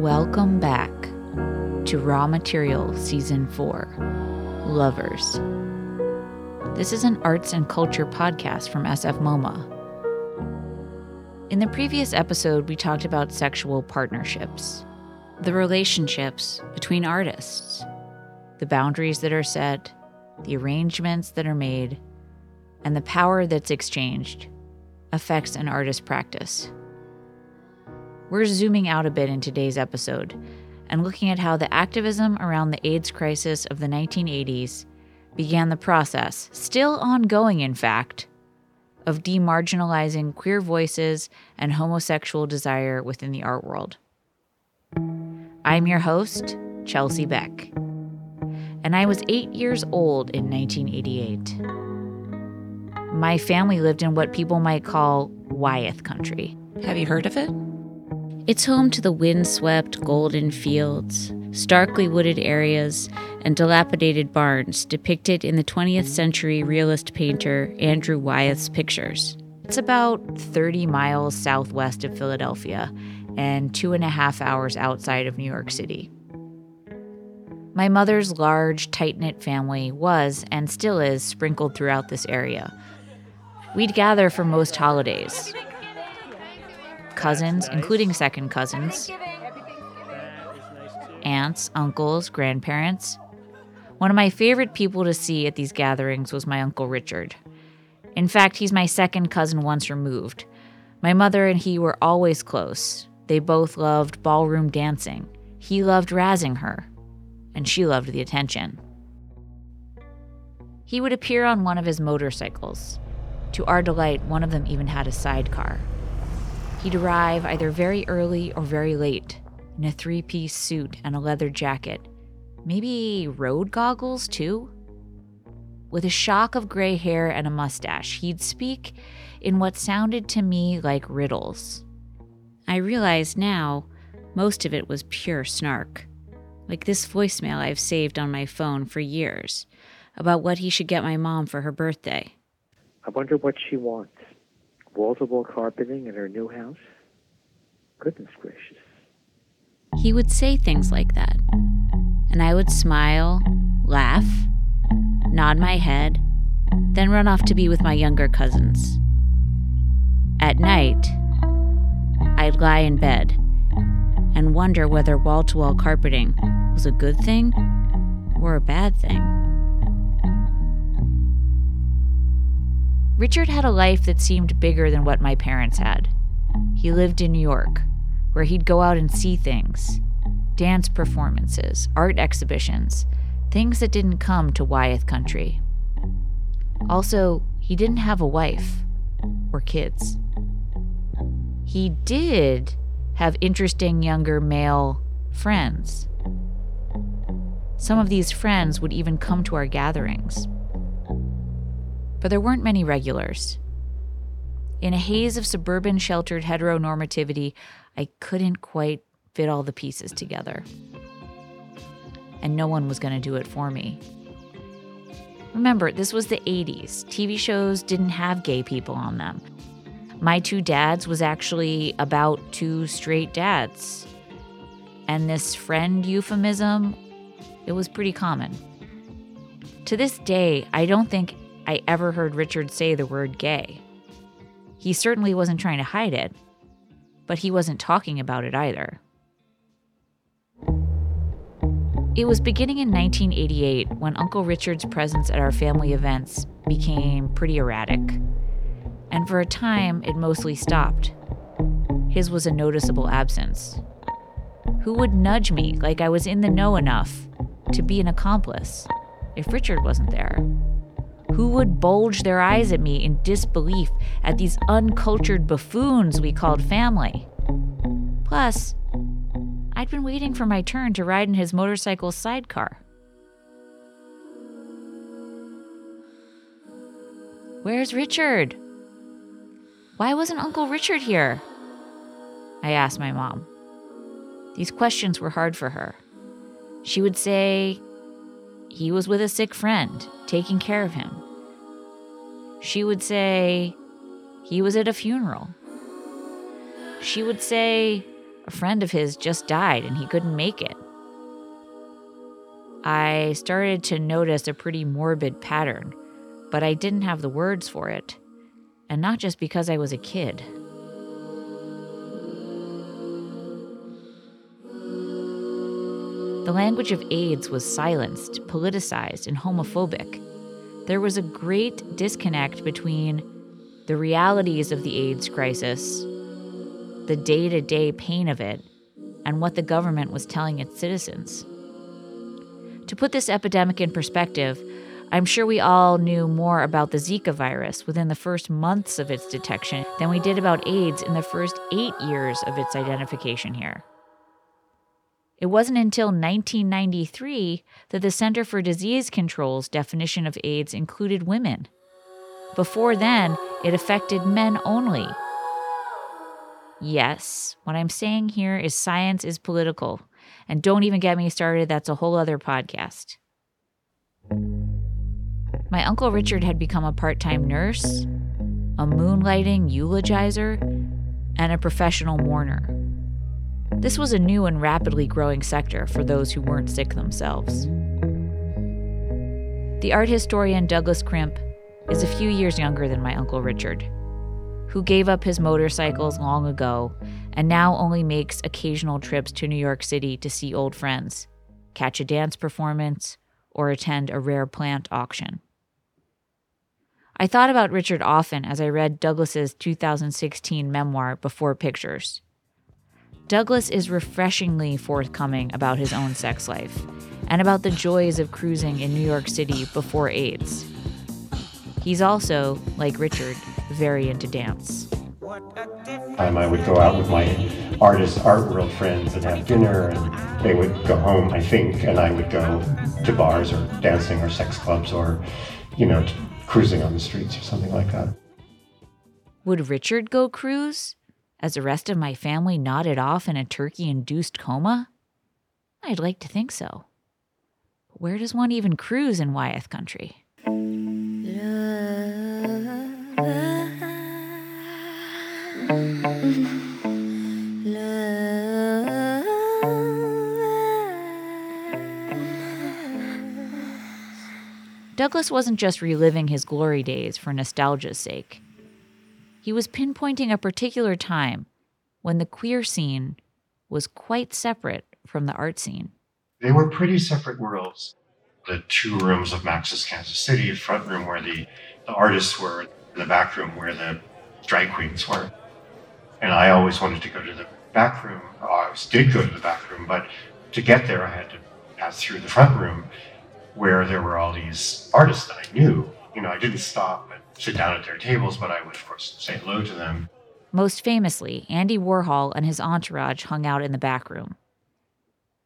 Welcome back to Raw Material Season 4 Lovers. This is an arts and culture podcast from SF MoMA. In the previous episode, we talked about sexual partnerships, the relationships between artists, the boundaries that are set, the arrangements that are made, and the power that's exchanged affects an artist's practice. We're zooming out a bit in today's episode and looking at how the activism around the AIDS crisis of the 1980s began the process, still ongoing in fact, of demarginalizing queer voices and homosexual desire within the art world. I'm your host, Chelsea Beck, and I was eight years old in 1988. My family lived in what people might call Wyeth country. Have you heard of it? It's home to the windswept golden fields, starkly wooded areas, and dilapidated barns depicted in the 20th century realist painter Andrew Wyeth's pictures. It's about 30 miles southwest of Philadelphia and two and a half hours outside of New York City. My mother's large, tight knit family was, and still is, sprinkled throughout this area. We'd gather for most holidays, cousins, including second cousins, aunts, uncles, grandparents. One of my favorite people to see at these gatherings was my Uncle Richard. In fact, he's my second cousin once removed. My mother and he were always close. They both loved ballroom dancing. He loved razzing her, and she loved the attention. He would appear on one of his motorcycles. To our delight, one of them even had a sidecar. He'd arrive either very early or very late in a three piece suit and a leather jacket. Maybe road goggles, too? With a shock of gray hair and a mustache, he'd speak in what sounded to me like riddles. I realize now most of it was pure snark, like this voicemail I've saved on my phone for years about what he should get my mom for her birthday. I wonder what she wants wall to wall carpeting in her new house? Goodness gracious. He would say things like that. And I would smile, laugh, nod my head, then run off to be with my younger cousins. At night, I'd lie in bed and wonder whether wall to wall carpeting was a good thing or a bad thing. Richard had a life that seemed bigger than what my parents had. He lived in New York, where he'd go out and see things dance performances, art exhibitions, things that didn't come to Wyeth country. Also, he didn't have a wife or kids. He did have interesting younger male friends. Some of these friends would even come to our gatherings but there weren't many regulars. In a haze of suburban sheltered heteronormativity, I couldn't quite fit all the pieces together. And no one was going to do it for me. Remember, this was the 80s. TV shows didn't have gay people on them. My two dads was actually about two straight dads. And this friend euphemism, it was pretty common. To this day, I don't think I ever heard Richard say the word gay. He certainly wasn't trying to hide it, but he wasn't talking about it either. It was beginning in 1988 when Uncle Richard's presence at our family events became pretty erratic. And for a time, it mostly stopped. His was a noticeable absence. Who would nudge me like I was in the know enough to be an accomplice if Richard wasn't there? Who would bulge their eyes at me in disbelief at these uncultured buffoons we called family. Plus, I'd been waiting for my turn to ride in his motorcycle sidecar. Where's Richard? Why wasn't Uncle Richard here? I asked my mom. These questions were hard for her. She would say he was with a sick friend, taking care of him she would say he was at a funeral. She would say A friend of his just died and he couldn't make it. I started to notice a pretty morbid pattern, but I didn't have the words for it. And not just because I was a kid. The language of AIDS was silenced, politicized, and homophobic. There was a great disconnect between the realities of the AIDS crisis, the day to day pain of it, and what the government was telling its citizens. To put this epidemic in perspective, I'm sure we all knew more about the Zika virus within the first months of its detection than we did about AIDS in the first eight years of its identification here. It wasn't until 1993 that the Center for Disease Control's definition of AIDS included women. Before then, it affected men only. Yes, what I'm saying here is science is political. And don't even get me started, that's a whole other podcast. My Uncle Richard had become a part time nurse, a moonlighting eulogizer, and a professional mourner. This was a new and rapidly growing sector for those who weren't sick themselves. The art historian Douglas Crimp is a few years younger than my Uncle Richard, who gave up his motorcycles long ago and now only makes occasional trips to New York City to see old friends, catch a dance performance, or attend a rare plant auction. I thought about Richard often as I read Douglas's 2016 memoir, Before Pictures. Douglas is refreshingly forthcoming about his own sex life and about the joys of cruising in New York City before AIDS. He's also, like Richard, very into dance. Um, I would go out with my artist art world friends and have dinner, and they would go home, I think, and I would go to bars or dancing or sex clubs or, you know, cruising on the streets or something like that. Would Richard go cruise? As the rest of my family nodded off in a turkey induced coma? I'd like to think so. But where does one even cruise in Wyeth country? Douglas wasn't just reliving his glory days for nostalgia's sake. He was pinpointing a particular time when the queer scene was quite separate from the art scene. They were pretty separate worlds. The two rooms of Max's Kansas City, the front room where the, the artists were, and the back room where the drag queens were. And I always wanted to go to the back room. I always did go to the back room, but to get there, I had to pass through the front room where there were all these artists that I knew. You know, I didn't stop and sit down at their tables, but I would, of course, say hello to them. Most famously, Andy Warhol and his entourage hung out in the back room.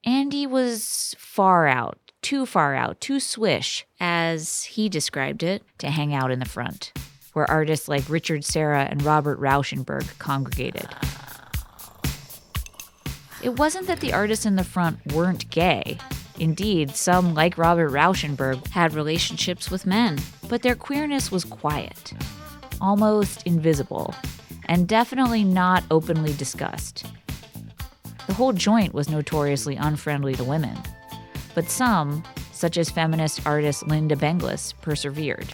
Andy was far out, too far out, too swish, as he described it, to hang out in the front, where artists like Richard Serra and Robert Rauschenberg congregated. It wasn't that the artists in the front weren't gay. Indeed, some, like Robert Rauschenberg, had relationships with men, but their queerness was quiet, almost invisible, and definitely not openly discussed. The whole joint was notoriously unfriendly to women, but some, such as feminist artist Lynda Benglis, persevered.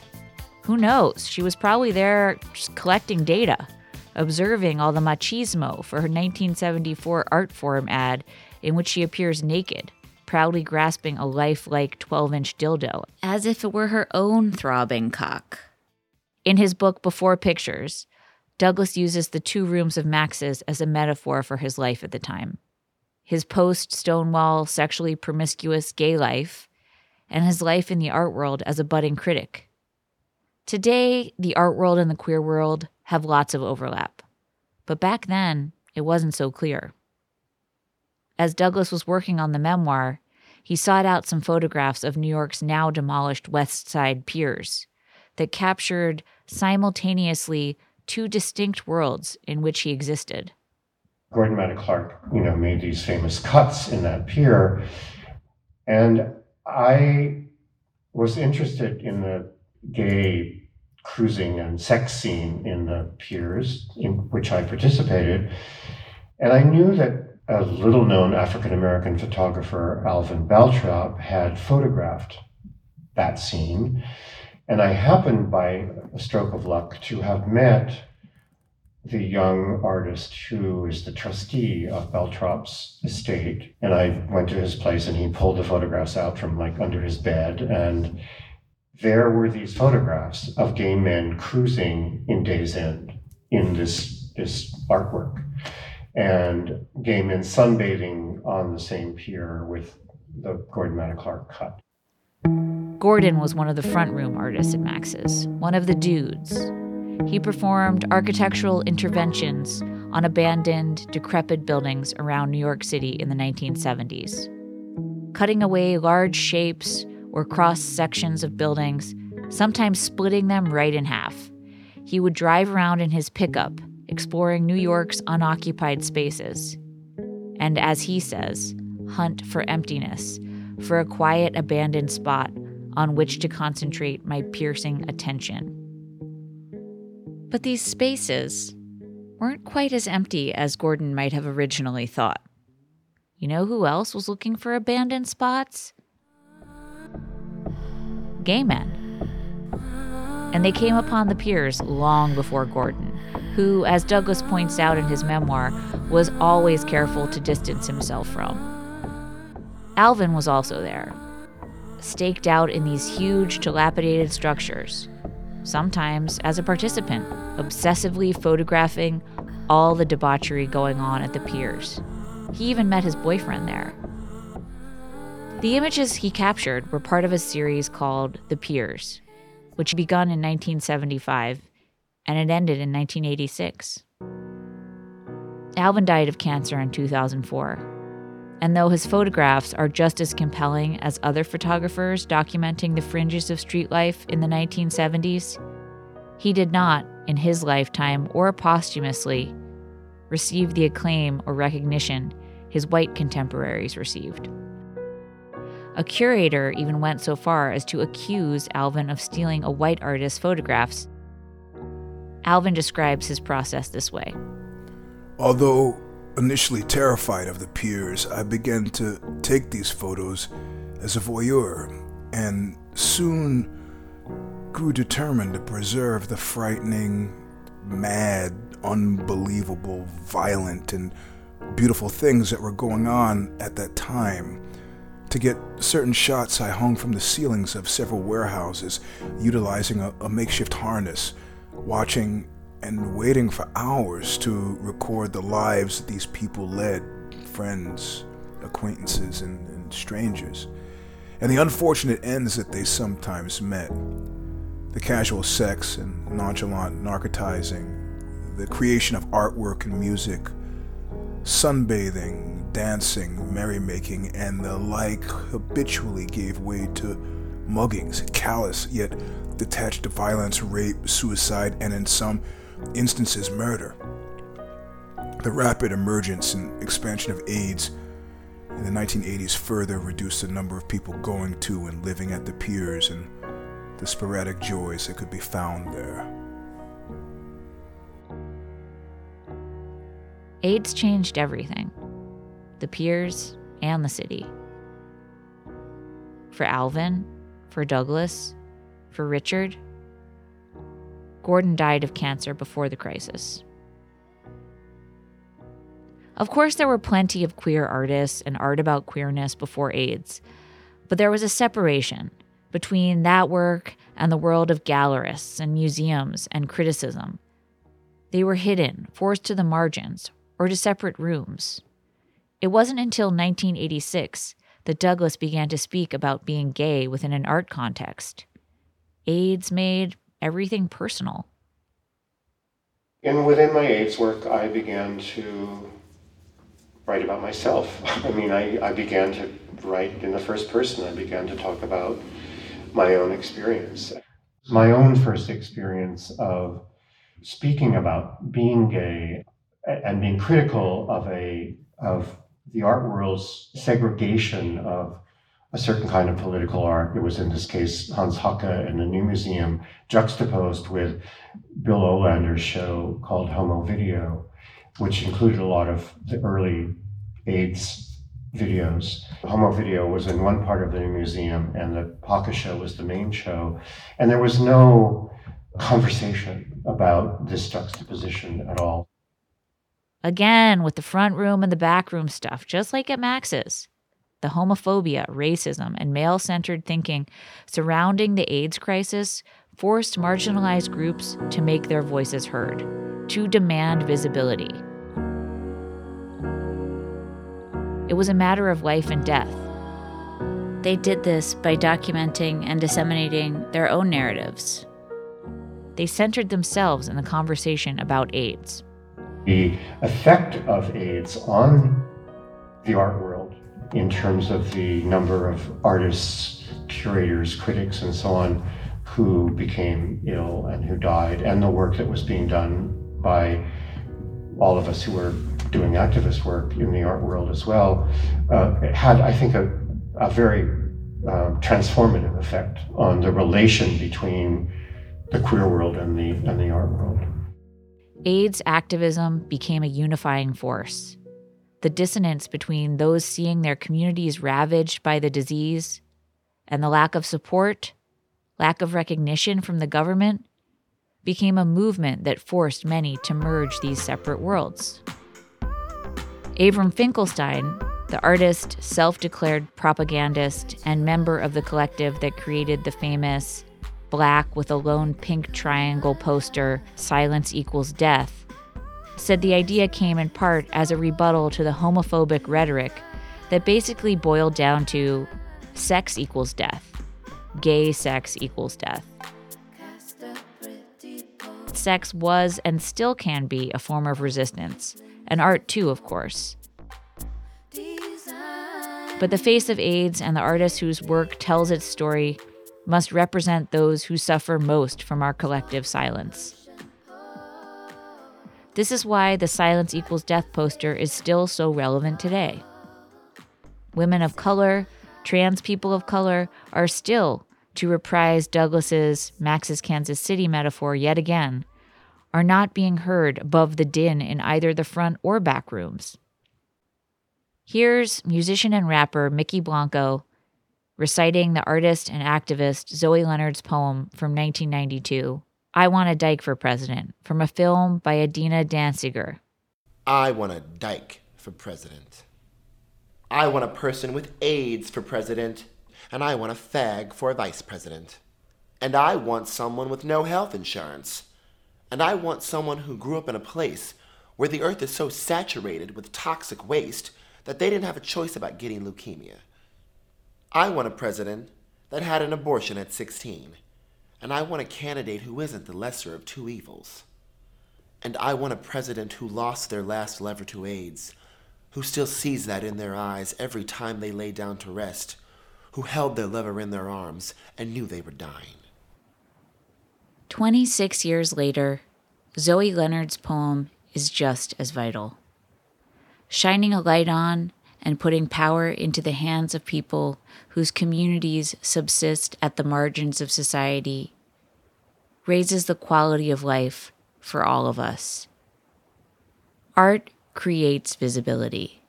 Who knows? She was probably there collecting data, observing all the machismo for her 1974 art Artforum ad in which she appears naked proudly grasping a lifelike 12 inch dildo, as if it were her own throbbing cock. In his book Before Pictures, Douglas uses the two rooms of Max's as a metaphor for his life at the time his post Stonewall sexually promiscuous gay life, and his life in the art world as a budding critic. Today, the art world and the queer world have lots of overlap, but back then, it wasn't so clear. As Douglas was working on the memoir, he sought out some photographs of New York's now demolished West Side piers that captured simultaneously two distinct worlds in which he existed. Gordon Matta Clark, you know, made these famous cuts in that pier. And I was interested in the gay cruising and sex scene in the piers in which I participated. And I knew that a little known African American photographer, Alvin Baltrop, had photographed that scene. And I happened by a stroke of luck to have met the young artist who is the trustee of Baltrop's estate. And I went to his place and he pulled the photographs out from like under his bed. And there were these photographs of gay men cruising in Days End in this, this artwork and gay men sunbathing on the same pier with the Gordon Matta Clark cut. Gordon was one of the front room artists at Max's, one of the dudes. He performed architectural interventions on abandoned, decrepit buildings around New York City in the 1970s, cutting away large shapes or cross sections of buildings, sometimes splitting them right in half. He would drive around in his pickup, exploring New York's unoccupied spaces. And as he says, hunt for emptiness, for a quiet, abandoned spot on which to concentrate my piercing attention. But these spaces weren't quite as empty as Gordon might have originally thought. You know who else was looking for abandoned spots? Gay men. And they came upon the piers long before Gordon, who, as Douglas points out in his memoir, was always careful to distance himself from. Alvin was also there, staked out in these huge, dilapidated structures, sometimes as a participant, obsessively photographing all the debauchery going on at the piers. He even met his boyfriend there. The images he captured were part of a series called The Piers, which begun in 1975 and it ended in 1986. Alvin died of cancer in 2004. And though his photographs are just as compelling as other photographers documenting the fringes of street life in the 1970s, he did not, in his lifetime or posthumously, receive the acclaim or recognition his white contemporaries received. A curator even went so far as to accuse Alvin of stealing a white artist's photographs. Alvin describes his process this way. Although Initially terrified of the piers, I began to take these photos as a voyeur and soon grew determined to preserve the frightening, mad, unbelievable, violent, and beautiful things that were going on at that time. To get certain shots, I hung from the ceilings of several warehouses, utilizing a, a makeshift harness, watching and waiting for hours to record the lives that these people led friends, acquaintances, and, and strangers, and the unfortunate ends that they sometimes met. The casual sex and nonchalant narcotizing, the creation of artwork and music, sunbathing, dancing, merrymaking, and the like habitually gave way to muggings, callous yet detached violence, rape, suicide, and in some instances murder. The rapid emergence and expansion of AIDS in the 1980s further reduced the number of people going to and living at the piers and the sporadic joys that could be found there. AIDS changed everything the piers and the city. For Alvin, for Douglas, for Richard, Gordon died of cancer before the crisis. Of course, there were plenty of queer artists and art about queerness before AIDS, but there was a separation between that work and the world of gallerists and museums and criticism. They were hidden, forced to the margins, or to separate rooms. It wasn't until 1986 that Douglas began to speak about being gay within an art context. AIDS made everything personal. And within my AIDS work, I began to write about myself. I mean, I, I began to write in the first person. I began to talk about my own experience. My own first experience of speaking about being gay and being critical of a of the art world's segregation of a certain kind of political art. It was in this case Hans Haacke in the New Museum, juxtaposed with Bill Olander's show called Homo Video, which included a lot of the early AIDS videos. Homo video was in one part of the New museum, and the Haacke show was the main show. And there was no conversation about this juxtaposition at all. Again, with the front room and the back room stuff, just like at Max's. The homophobia, racism, and male centered thinking surrounding the AIDS crisis forced marginalized groups to make their voices heard, to demand visibility. It was a matter of life and death. They did this by documenting and disseminating their own narratives. They centered themselves in the conversation about AIDS. The effect of AIDS on the art world, in terms of the number of artists, curators, critics, and so on, who became ill and who died, and the work that was being done by all of us who were doing activist work in the art world as well, uh, had, I think, a, a very uh, transformative effect on the relation between the queer world and the, and the art world. AIDS activism became a unifying force. The dissonance between those seeing their communities ravaged by the disease and the lack of support, lack of recognition from the government, became a movement that forced many to merge these separate worlds. Avram Finkelstein, the artist, self declared propagandist, and member of the collective that created the famous black with a lone pink triangle poster, Silence Equals Death, said the idea came in part as a rebuttal to the homophobic rhetoric that basically boiled down to sex equals death, gay sex equals death. Sex was and still can be a form of resistance and art too, of course. But the face of AIDS and the artist whose work tells its story must represent those who suffer most from our collective silence. This is why the Silence Equals Death poster is still so relevant today. Women of color, trans people of color are still, to reprise Douglas's Max's Kansas City metaphor yet again, are not being heard above the din in either the front or back rooms. Here's musician and rapper Mykki Blanco reciting the artist and activist Zoe Leonard's poem from 1992, I Want a Dyke for President, from a film by Adinah Dancyger. I want a dyke for president. I want a person with AIDS for president, and I want a fag for a vice president. And I want someone with no health insurance and I want someone who grew up in a place where the earth is so saturated with toxic waste that they didn't have a choice about getting leukemia. I want a president that had an abortion at 16. And I want a candidate who isn't the lesser of two evils. And I want a president who lost their last lever to AIDS, who still sees that in their eyes every time they lay down to rest, who held their lover in their arms and knew they were dying. 26 years later, Zoe Leonard's poem is just as vital. Shining a light on and putting power into the hands of people whose communities subsist at the margins of society raises the quality of life for all of us. Art creates visibility.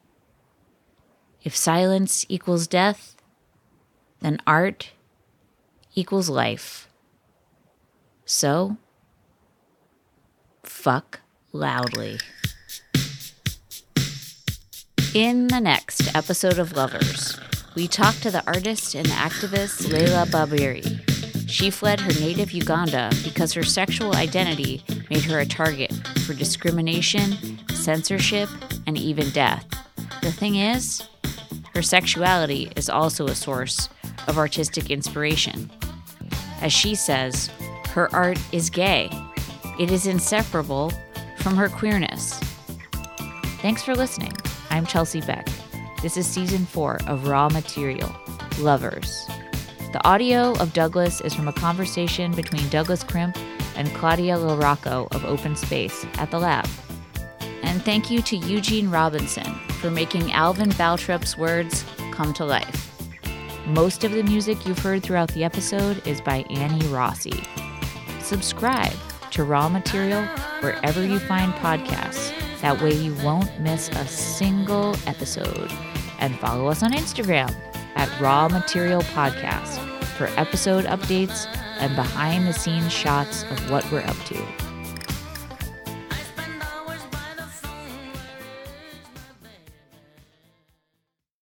If silence equals death, then art equals life. So, fuck loudly. In the next episode of Lovers, we talk to the artist and activist Leilah Babirye. She fled her native Uganda because her sexual identity made her a target for discrimination, censorship, and even death. The thing is, her sexuality is also a source of artistic inspiration. As she says, her art is gay. It is inseparable from her queerness. Thanks for listening. I'm Chelsea Beck. This is season four of Raw Material Lovers. The audio of Douglas is from a conversation between Douglas Crimp and Claudia LaRocco of Open Space at the lab. And thank you to Eugene Robinson for making Alvin Baltrop's words come to life. Most of the music you've heard throughout the episode is by Annie Rossi subscribe to Raw Material wherever you find podcasts That way you won't miss a single episode. And follow us on Instagram at Raw Material Podcast for episode updates and behind the scenes shots of what we're up to.